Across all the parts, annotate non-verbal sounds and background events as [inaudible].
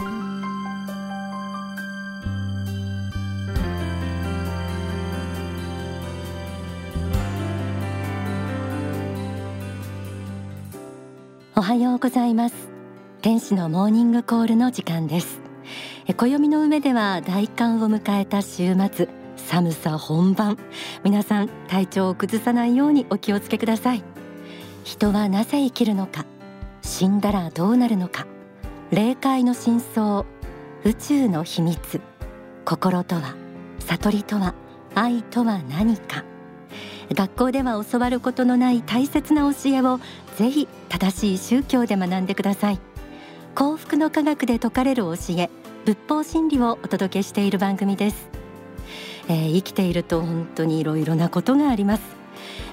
おはようございます。天使のモーニングコールの時間です。暦の上では大寒を迎えた週末寒さ本番。皆さん体調を崩さないようにお気をつけください。人はなぜ生きるのか死んだらどうなるのか。霊界の真相宇宙の秘密心とは悟りとは愛とは何か。学校では教わることのない大切な教えをぜひ正しい宗教で学んでください。幸福の科学で説かれる教え仏法真理をお届けしている番組です、えー、生きていると本当にいろいろなことがあります。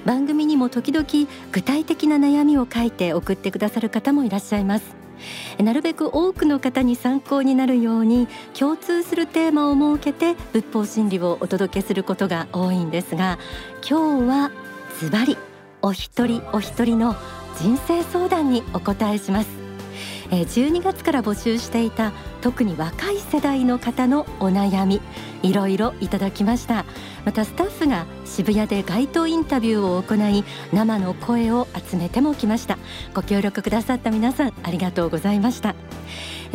番組にも時々具体的な悩みを書いて送ってくださる方もいらっしゃいます。なるべく多くの方に参考になるように共通するテーマを設けて仏法真理をお届けすることが多いんですが今日はズバリお一人お一人の人生相談にお答えします。12月から募集していた特に若い世代の方のお悩みいろいろいただきました。またスタッフが渋谷で街頭インタビューを行い生の声を集めてもきました。ご協力くださった皆さんありがとうございました。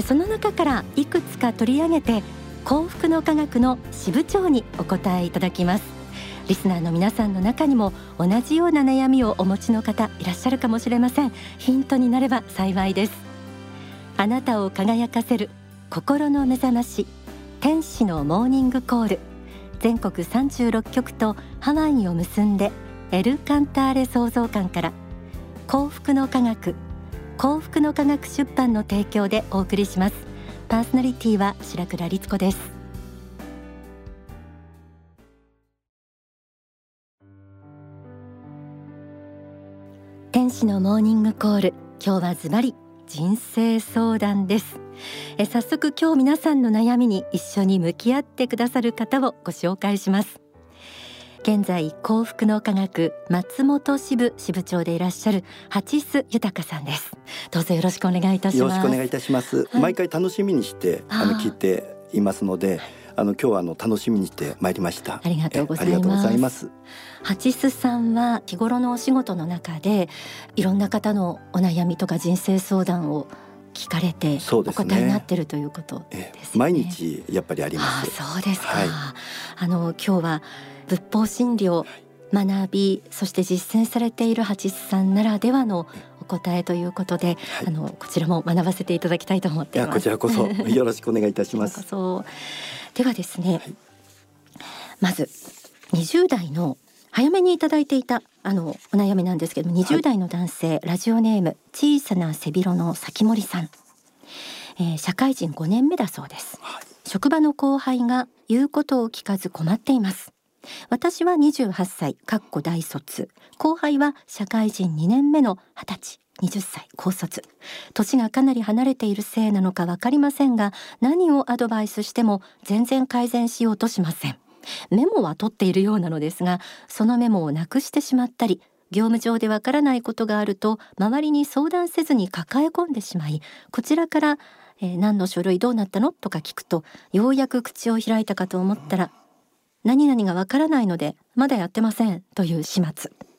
その中からいくつか取り上げて幸福の科学の支部長にお答えいただきます。リスナーの皆さんの中にも同じような悩みをお持ちの方いらっしゃるかもしれません。ヒントになれば幸いです。あなたを輝かせる心の目覚まし天使のモーニングコール。全国36局とハワイを結んでエル・カンターレ創造館から幸福の科学幸福の科学出版の提供でお送りします。パーソナリティは白倉律子です。天使のモーニングコール。今日はズバリ人生相談です。え早速今日皆さんの悩みに一緒に向き合ってくださる方をご紹介します。現在幸福の科学松本支部支部長でいらっしゃる八須豊さんです。どうぞよろしくお願いいたします。よろしくお願いいたします、はい、毎回楽しみにしてあの聞いていますのであの今日はあの楽しみにしてまいりました。ありがとうございます。八須さんは日頃のお仕事の中でいろんな方のお悩みとか人生相談を聞かれてお答えになってるということです、ね。え毎日やっぱりあります。そうですか、はい、あの今日は仏法真理を学びそして実践されている八須さんならではのお答えということで、はい、あのこちらも学ばせていただきたいと思っています。こちらこそ [laughs] よろしくお願いいたします。ではですね、はい、まず20代の早めにいただいていたあのお悩みなんですけども20代の男性、はい、ラジオネーム小さな背広の先森さん、えー、社会人5年目だそうです、はい、職場の後輩が言うことを聞かず困っています。私は28歳かっこ大卒。後輩は社会人2年目の20歳20歳高卒。年がかなり離れているせいなのか分かりませんが何をアドバイスしても全然改善しようとしません。メモは取っているようなのですがそのメモをなくしてしまったり業務上でわからないことがあると周りに相談せずに抱え込んでしまいこちらからえー、何の書類どうなったのとか聞くとようやく口を開いたかと思ったら何々がわからないのでまだやってませんという始末。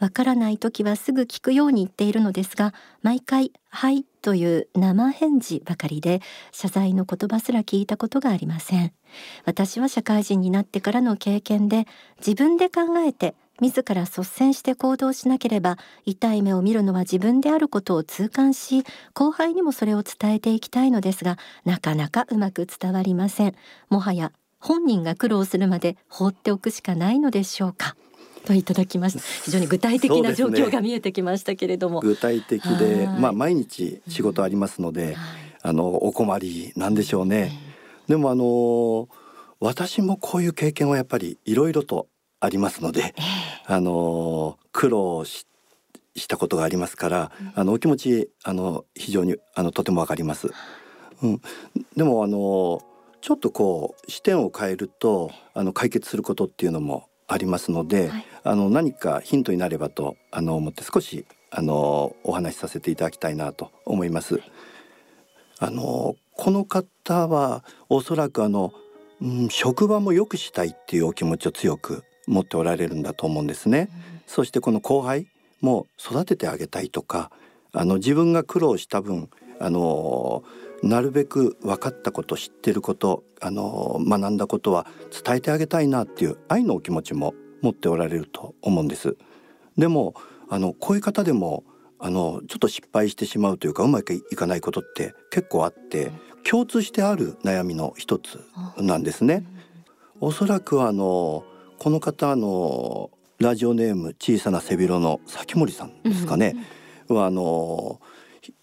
わからない時はすぐ聞くように言っているのですが毎回はいという生返事ばかりで謝罪の言葉すら聞いたことがありません。私は社会人になってからの経験で自分で考えて自ら率先して行動しなければ痛い目を見るのは自分であることを痛感し後輩にもそれを伝えていきたいのですがなかなかうまく伝わりません。もはや本人が苦労するまで放っておくしかないのでしょうか。といただきました [laughs] 非常に具体的な状況が見えてきましたけれども、ね、具体的でまあ毎日仕事ありますので、あのお困りなんでしょうね、でもあの私もこういう経験はやっぱりいろいろとありますので、あの苦労したことがありますから、あのお気持ちあの非常にあのとてもわかります。うん、でもあのちょっとこう視点を変えるとあの解決することっていうのもありますので、はい、あの何かヒントになればとあの思って少しあのお話しさせていただきたいなと思います。あのこの方はおそらくあの、うん、職場も良くしたいっていうお気持ちを強く持っておられるんだと思うんですね。うん、そしてこの後輩も育ててあげたいとかあの自分が苦労した分あのなるべく分かったこと知ってることあの学んだことは伝えてあげたいなっていう愛のお気持ちも持っておられると思うんです。でもあのこういう方でもあのちょっと失敗してしまうというかうまくいかないことって結構あって共通してある悩みの一つなんですね。おそらくあのこの方のラジオネーム小さな背広の崎森さんですかね、はあの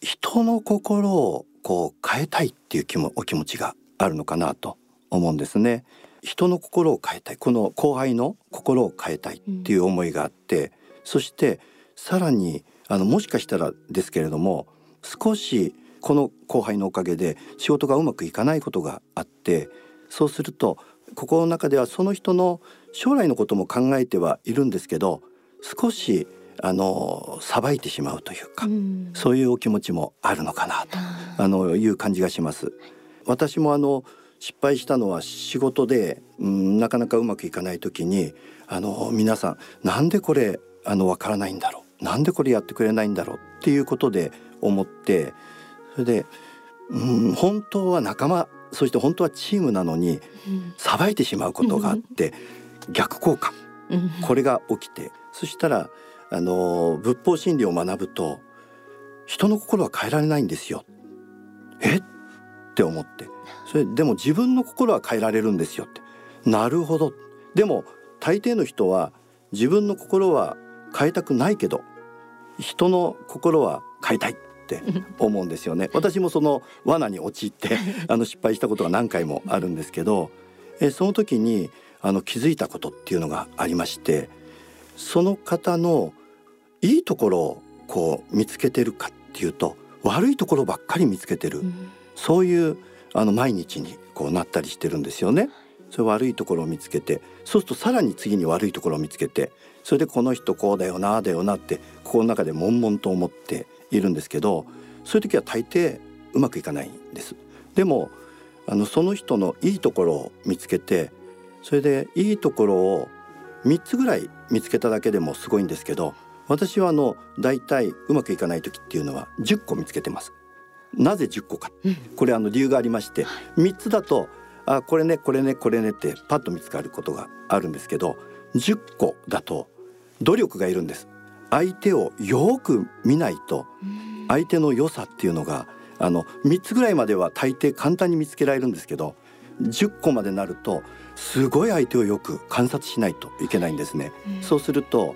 人の心をこう変えたいっていう気もお気持ちがあるのかなと思うんですね。人の心を変えたいこの後輩の心を変えたいっていう思いがあって、うん、そしてさらにあのもしかしたらですけれども少しこの後輩のおかげで仕事がうまくいかないことがあってそうすると心の中ではその人の将来のことも考えてはいるんですけど少しあのさばいてしまうというか、うん、そういうお気持ちもあるのかなとあのいう感じがします。私もあの失敗したのは仕事で、うん、なかなかうまくいかない時にあの皆さんなんでこれあのわからないんだろうなんでこれやってくれないんだろうっていうことで思ってそれで、うん、本当は仲間そして本当はチームなのにさばいてしまうことがあって逆効果これが起きてそしたらあの仏法真理を学ぶと人の心は変えられないんですよ。え？って思って。それでも自分の心は変えられるんですよって。なるほど。でも大抵の人は自分の心は変えたくないけど人の心は変えたいって思うんですよね。[laughs] 私もその罠に陥って [laughs] あの失敗したことが何回もあるんですけどえその時にあの気づいたことっていうのがありましてその方のいいところをこう見つけてるかっていうと悪いところばっかり見つけてる、うん、そういうあの毎日にこうなったりしてるんですよね。それ悪いところを見つけてそうするとさらに次に悪いところを見つけてそれでこの人こうだよなあだよなって心の中で悶々と思っているんですけどそういう時は大抵うまくいかないんです。でもあのその人のいいところを見つけてそれでいいところを3つぐらい見つけただけでもすごいんですけど私はあの大体うまくいかない時っていうのは10個見つけてます。なぜ10個か、これあの理由がありまして3つだとあこれねこれねこれねってパッと見つかることがあるんですけど10個だと努力がいるんです。相手をよく見ないと相手の良さっていうのがあの3つぐらいまでは大抵簡単に見つけられるんですけど10個までなるとすごい相手をよく観察しないといけないんですね。うん、そうすると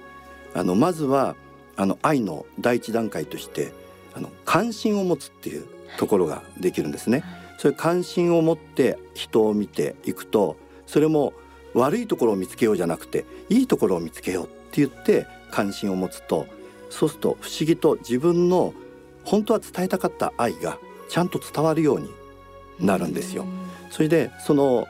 あのまずはあの愛の第一段階としてあの関心を持つっていうところができるんですね。それ関心を持って人を見ていくとそれも悪いところを見つけようじゃなくていいところを見つけようって言って関心を持つとそうすると不思議と自分の本当は伝えたかった愛がちゃんと伝わるようになるんですよ。それでその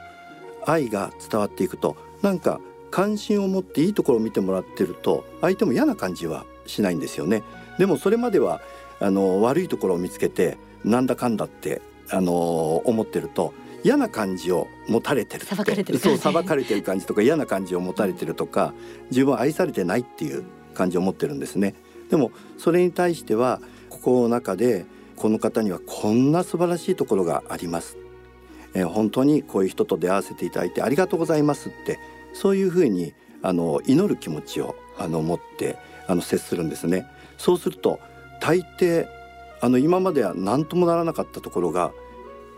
愛が伝わっていくとなんか関心を持っていいところを見てもらってると相手も嫌な感じはしないんですよね。でもそれまではあの悪いところを見つけてなんだかんだってあの思ってると嫌な感じを持たれてるそう裁かれてる感じとか嫌な感じを持たれてるとか自分は愛されてないっていう感じを持ってるんですね。でもそれに対しては心の中でこの方にはこんな素晴らしいところがあります。えー、本当にこういう人と出会わせていただいてありがとうございますってそういうふうにあの祈る気持ちをあの持ってあの接するんですね。そうすると大抵あの今までは何ともならなかったところが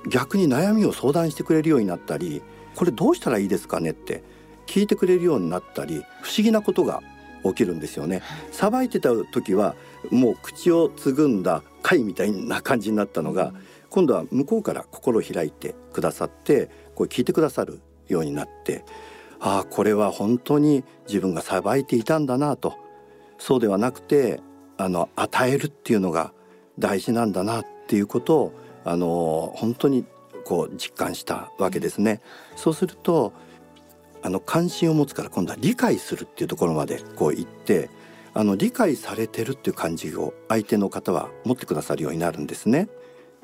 逆に悩みを相談してくれるようになったりこれどうしたらいいですかねって聞いてくれるようになったり不思議なことが起きるんですよね。さばいてた時はもう口をつぐんだ貝みたいな感じになったのが、今度は向こうから心を開いてくださってこう聞いてくださるようになってああこれは本当に自分がさばいていたんだなとそうではなくてあの与えるっていうのが大事なんだなっていうことをあの本当にこう実感したわけですね。そうするとあの関心を持つから今度は理解するっていうところまでこう行ってあの理解されてるっていう感じを相手の方は持ってくださるようになるんですね。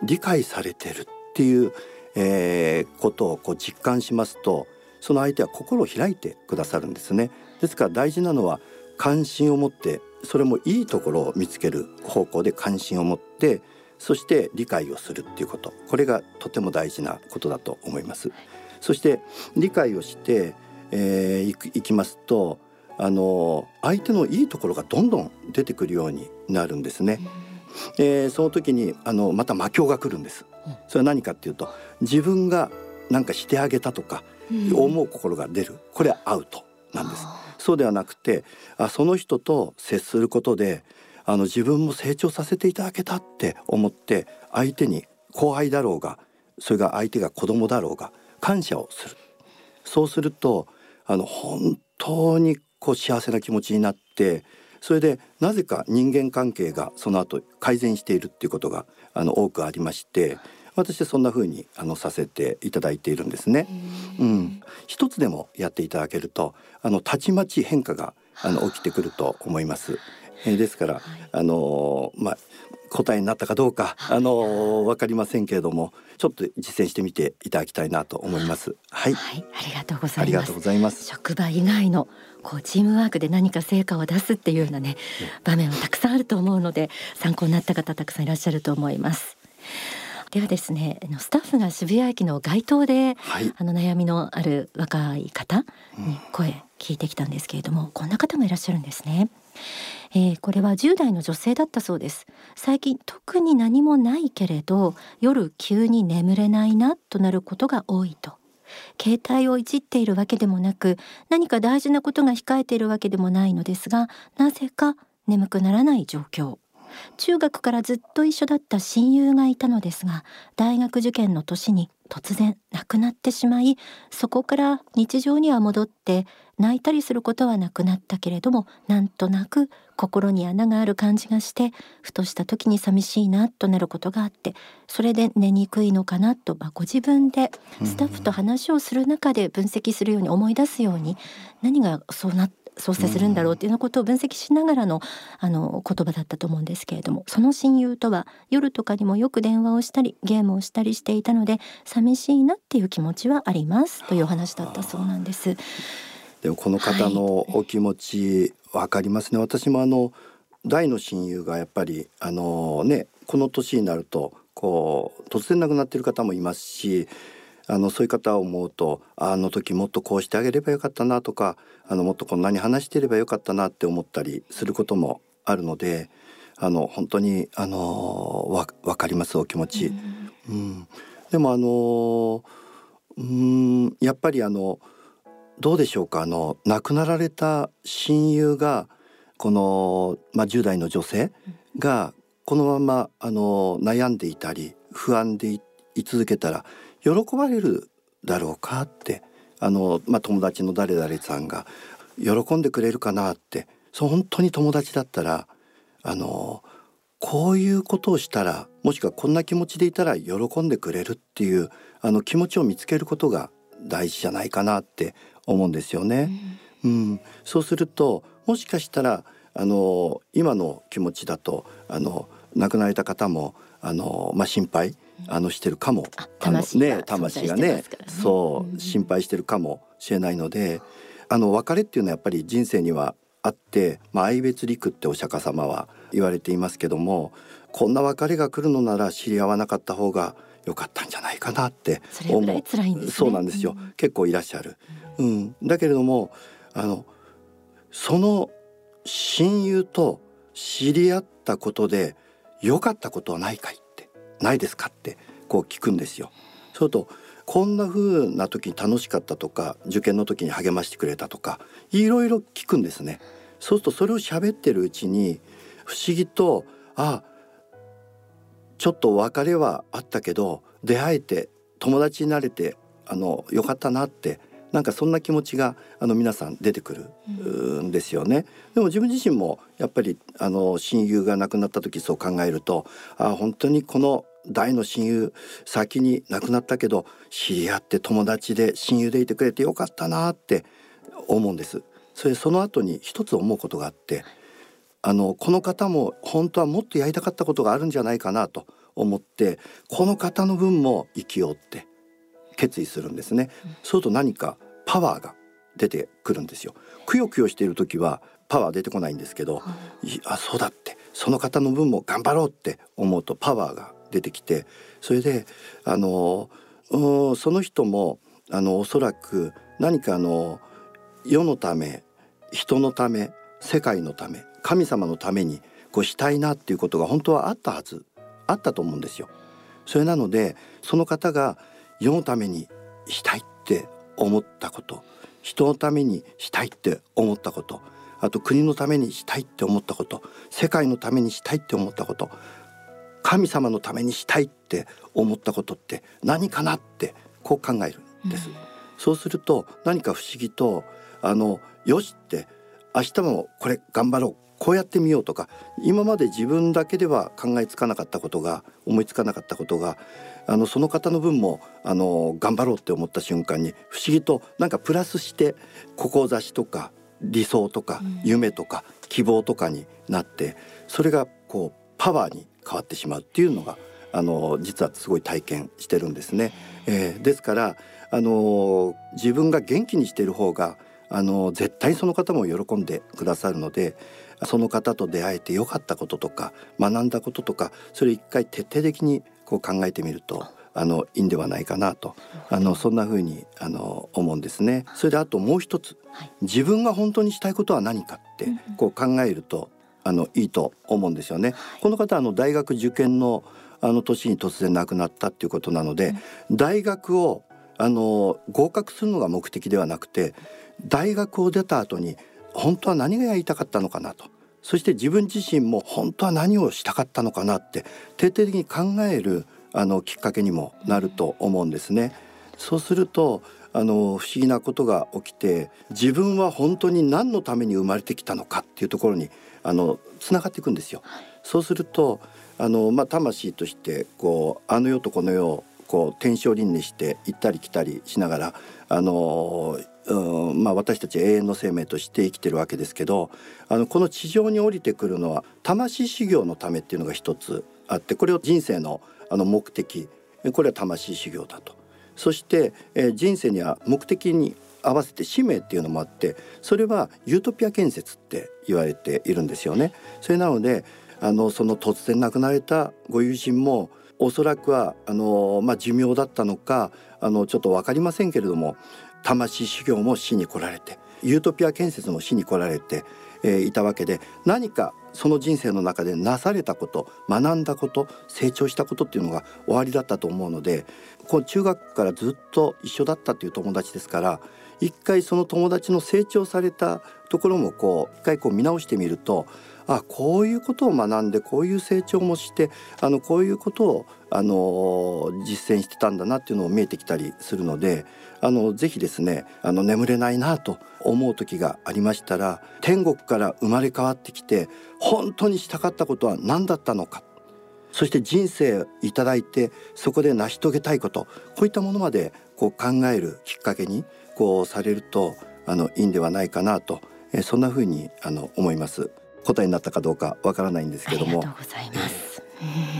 理解されてるっていう、えー、ことをこう実感しますとその相手は心を開いてくださるんですね。ですから大事なのは関心を持ってそれもいいところを見つける方向で関心を持ってそして理解をするっていうことこれがとても大事なことだと思います。そして理解をして、えー、いくいきますとあの相手のいいところがどんどん出てくるようになるんですね。えー、その時にあのまた魔境が来るんです。それは何かっていうと自分が何かしてあげたとか思う心が出る。これはアウトなんです。そうではなくてあその人と接することであの自分も成長させていただけたって思って相手に後輩だろうがそれが相手が子供だろうが感謝をする。そうするとあの本当にこう幸せな気持ちになってそれでなぜか人間関係がその後改善しているっていうことがあの多くありまして私はそんな風にあのさせていただいているんですね。うん、一つでもやっていただけるとあのたちまち変化があの起きてくると思います。えですから、はい、あのまあ答えになったかどうか、あのわかりませんけれども、ちょっと実践してみていただきたいなと思います。はい、はい、ありがとうございます。ありがとうございます。職場以外のこうチームワークで何か成果を出すっていうようなね、場面はたくさんあると思うので、参考になった方たくさんいらっしゃると思います。ではですねスタッフが渋谷駅の街頭で、はい、あの悩みのある若い方に声聞いてきたんですけれども、うん、こんな方もいらっしゃるんですね。えー、これは10代の女性だったそうです。最近特に何もないけれど夜急に眠れないなとなることが多いと。携帯をいじっているわけでもなく何か大事なことが控えているわけでもないのですがなぜか眠くならない状況中学からずっと一緒だった親友がいたのですが大学受験の年に突然亡くなってしまいそこから日常には戻って泣いたりすることはなくなったけれどもなんとなく心に穴がある感じがしてふとした時に寂しいなとなることがあってそれで寝にくいのかなと、まあ、ご自分でスタッフと話をする中で分析するように思い出すように何がそうなって創生するんだろうっていうのことを分析しながらのあの言葉だったと思うんですけれどもその親友とは夜とかにもよく電話をしたりゲームをしたりしていたので寂しいなっていう気持ちはありますというお話だったそうなんです。でもこの方のお気持ちわかりますね、はい、私もあの大の親友がやっぱりあのねこの年になるとこう突然亡くなっている方もいますしあのそういう方を思うとあの時もっとこうしてあげればよかったなとかあのもっとこんなに話していればよかったなって思ったりすることもあるのであの本当にあのわ分かりますお気持ち。うん、うん、でもあのうんやっぱりあのどうでしょうかあの亡くなられた親友がこの、まあ、10代の女性がこのままあの悩んでいたり不安でい続けたら喜ばれるだろうかってあの、まあ、友達の誰々さんが喜んでくれるかなってそう本当に友達だったらあのこういうことをしたらもしくはこんな気持ちでいたら喜んでくれるっていうあの気持ちを見つけることが大事じゃないかなって思うんですよね。うん、うん、そうするともしかしたらあの今の気持ちだとあの亡くなられた方もあの、まあ、心配あのしてるかも。魂ね魂がね、ね、そう心配してるかもしれないのであの別れっていうのはやっぱり人生にはあって、まあ、愛別陸ってお釈迦様は言われていますけどもこんな別れが来るのなら知り合わなかった方が良かったんじゃないかなって思う、ね、そうなんですよ、うん、結構いらっしゃる、うん、だけれどもあのその親友と知り合ったことで良かったことはないかい？ないですかってこう聞くんですよ。それとこんな風な時に楽しかったとか受験の時に励ましてくれたとかいろいろ聞くんですね。そうするとそれを喋ってるうちに不思議とあちょっと別れはあったけど出会えて友達になれてあのよかったなってなんかそんな気持ちがあの皆さん出てくるんですよね。うん、でも自分自身もやっぱりあの親友が亡くなった時そう考えるとあ本当にこの大の親友先に亡くなったけど知り合って友達で親友でいてくれてよかったなって思うんです。それその後に一つ思うことがあってあのこの方も本当はもっとやりたかったことがあるんじゃないかなと思ってこの方の分も生きようって決意するんですね。そうすると何かパワーが出てくるんですよ。くよくよしている時はパワー出てこないんですけど、あそうだってその方の分も頑張ろうって思うとパワーが出てきてそれであのその人もあのおそらく何かあの世のため人のため世界のため神様のためにこうしたいなっていうことが本当はあったはずあったと思うんですよ。それなのでその方が世のためにしたいって思ったこと人のためにしたいって思ったことあと国のためにしたいって思ったこと世界のためにしたいって思ったこと神様のためにしたいって思ったことって何かなってこう考えるんです。うん、そうすると何か不思議とあのよしって明日もこれ頑張ろうこうやってみようとか今まで自分だけでは考えつかなかったことが思いつかなかったことがあのその方の分もあの頑張ろうって思った瞬間に不思議となんかプラスして志とか理想とか夢とか希望とかになってそれがこうパワーに変わってしまうっていうのがあの実はすごい体験してるんですね。えー、ですからあの自分が元気にしている方があの絶対その方も喜んでくださるのでその方と出会えてよかったこととか学んだこととかそれ一回徹底的にこう考えてみるとあのいいんではないかなとあのそんな風にあに思うんですね。それであともう一つ、自分が本当にしたいことは何かってこう考えるとあのいいと思うんですよね。この方はあの大学受験のあの年に突然亡くなったっていうことなので、大学をあの合格するのが目的ではなくて大学を出た後に本当は何がやりたかったのかなとそして自分自身も本当は何をしたかったのかなって徹底的に考えるあのきっかけにもなると思うんですね。そうするとあの不思議なことが起きて自分は本当に何のために生まれてきたのかっていうところにあのつながっていくんですよ。そうするとあの、まあ、魂としてこうあの世とこの世をこう天正輪廻して行ったり来たりしながらあのうんまあ、私たち永遠の生命として生きてるわけですけどあのこの地上に降りてくるのは魂修行のためっていうのが一つあってこれを人生のあの目的これは魂修行だと。そして、えー、人生には目的に合わせて使命っていうのもあってそれはユートピア建設って言われているんですよね。それなのであのその突然亡くなられたご友人もおそらくはあの、まあ、寿命だったのかあのちょっと分かりませんけれども魂修行も死に来られてユートピア建設も死に来られて、えー、いたわけで何かその人生の中でなされたこと学んだこと成長したことっていうのが終わりだったと思うのでこう中学からずっと一緒だったという友達ですから一回その友達の成長されたところもこう一回こう見直してみるとあこういうことを学んでこういう成長もしてあのこういうことをあの実践してたんだなっていうのを見えてきたりするのであのぜひですねあの眠れないなと思う時がありましたら天国から生まれ変わってきて本当にしたかったことは何だったのかそして人生いただいてそこで成し遂げたいことこういったものまでこう考えるきっかけにこうされるとあのいいんではないかなと、そんなふうにあの思います。答えになったかどうかわからないんですけども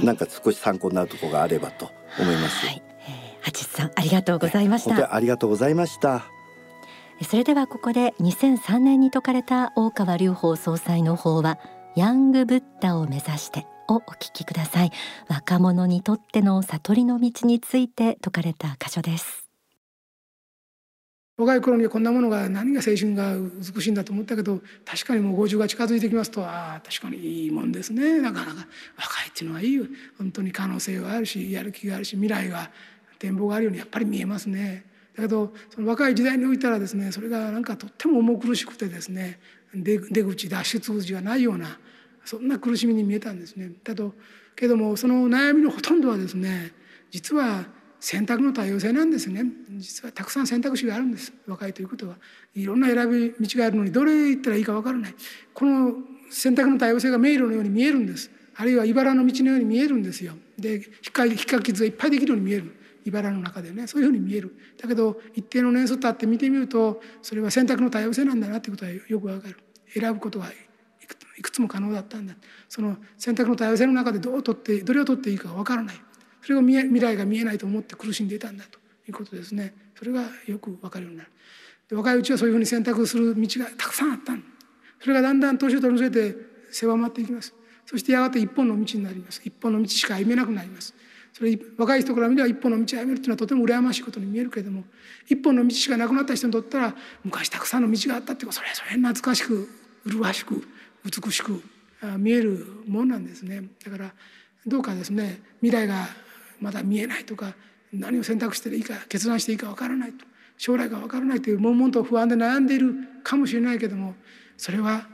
なんか少し参考になるところがあればと思います。はい、えさんありがとうございました。ありがとうございました。それではここで2003年に説かれた大川隆法総裁の法はヤングブッダを目指してをお聞きください若者にとっての悟りの道について説かれた箇所です若い頃にこんなものが何が青春が美しいんだと思ったけど確かにもう50が近づいてきますとああ確かにいいもんですねなかなか若いっていうのはいいよ本当に可能性があるしやる気があるし未来が展望があるようにやっぱり見えますね。だけどその若い時代においたらですねそれがなんかとっても重苦しくてですね出口脱出口がないようなそんな苦しみに見えたんですね。だとけどもその悩みのほとんどはですね実は選択の多様性なんですね。実はたくさん選択肢があるんです。若いということは。いろんな選び道があるのにどれ行ったらいいか分からない。この選択の多様性が迷路のように見えるんです。あるいは茨の道のように見えるんですよ。で光っか傷がいっぱいできるように見える。茨の中でね。そういうふうに見える。だけど一定の年数経って見てみるとそれは選択の多様性なんだなということはよくわかる。選ぶことがいくつも可能だったんだ。その選択の多様性の中でどう取ってどれを取っていいか分からない。それが未来が見えないと思って苦しんでいたんだということですね。それがよく分かるようになる。で若いうちはそういうふうに選択する道がたくさんあったそれがだんだん年を取り乗せて狭まっていきます。そしてやがて一本の道になります。一本の道しか歩めなくなります。それ若い人から見れば一本の道を歩めるというのはとても羨ましいことに見えるけれども一本の道しかなくなった人にとったら昔たくさんの道があったっていうかそれはそれ懐かしく麗しく美しく見えるものなんですね。だからどうかですね未来がまだ見えないとか何を選択していいか決断していいか分からないと将来が分からないという悶々と不安で悩んでいるかもしれないけどもそれは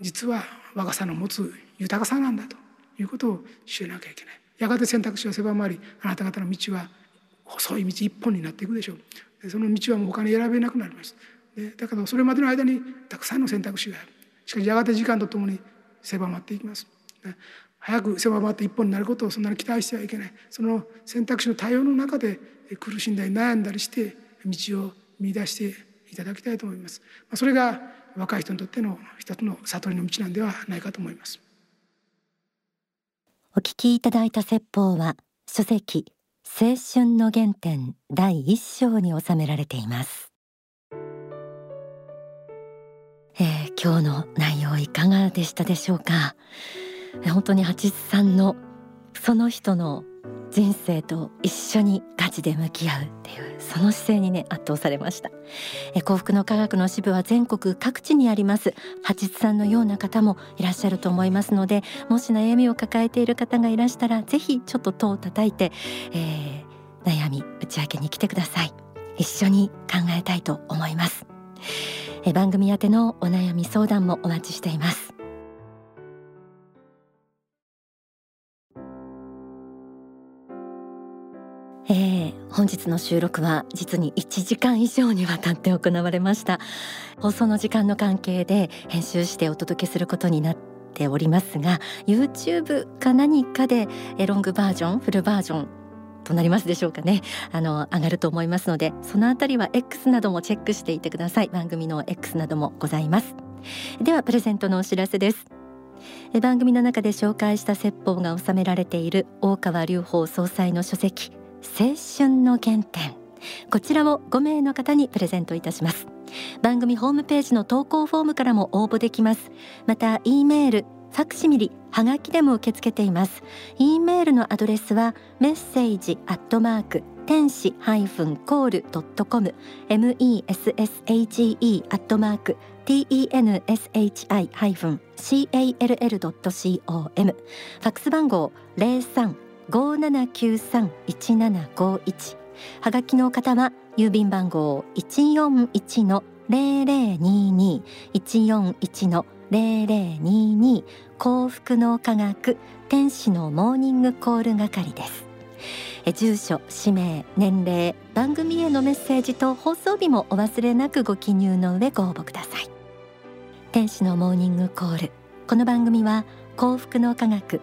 実は若さの持つ豊かさなんだということを知らなきゃいけない。やがて選択肢は狭まりあなた方の道は細い道一本になっていくでしょう。でその道はもう他に選べなくなります。でだけどそれまでの間にたくさんの選択肢がある。しかしやがて時間とともに狭まっていきます。早く狭まって一本になることをそんなに期待してはいけない。その選択肢の多様の中で苦しんだり悩んだりして道を見出していただきたいと思います。それが若い人にとっての一つの悟りの道なんではないかと思います。お聞きいただいた説法は書籍青春の原点第一章に収められています。えー、今日の内容いかがでしたでしょうか？本当に八さんのその人の人生と一緒にガチで向き合うっていうその姿勢にね圧倒されました。え幸福の科学の支部は全国各地にあります。八さんのような方もいらっしゃると思いますのでもし悩みを抱えている方がいらしたらぜひちょっと戸を叩いて、えー、悩み打ち明けに来てください。一緒に考えたいと思います。え番組宛のお悩み相談もお待ちしています。えー、本日の収録は実に1時間以上にわたって行われました。放送の時間の関係で編集してお届けすることになっておりますが YouTube か何かでロングバージョンフルバージョンとなりますでしょうかね。あの上がると思いますのでそのあたりは X などもチェックしていてください。番組の X などもございます。ではプレゼントのお知らせです。番組の中で紹介した説法が収められている大川隆法総裁の書籍青春の原点。こちらを5名の方にプレゼントいたします。番組ホームページの投稿フォームからも応募できます。また E メールファクシミリはがきでも受け付けています。E メールのアドレスはメッセージアットマーク天使ハイフンコールドットコム。Message アットマーク tenshi ハイフン call ドット com ファックス番号零三。五七九三一七五一。はがきの方は郵便番号一四一の零零二二。一四一の零零二二。幸福の科学天使のモーニングコール係です。住所氏名年齢番組へのメッセージと放送日もお忘れなくご記入の上ご応募ください。天使のモーニングコール。この番組は幸福の科学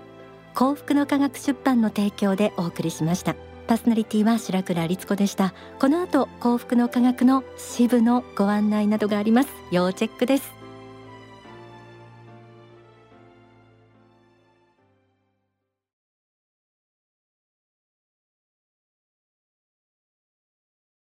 幸福の科学出版の提供でお送りしました。パーソナリティは白倉律子でした。この後幸福の科学の支部のご案内などがあります。要チェックです。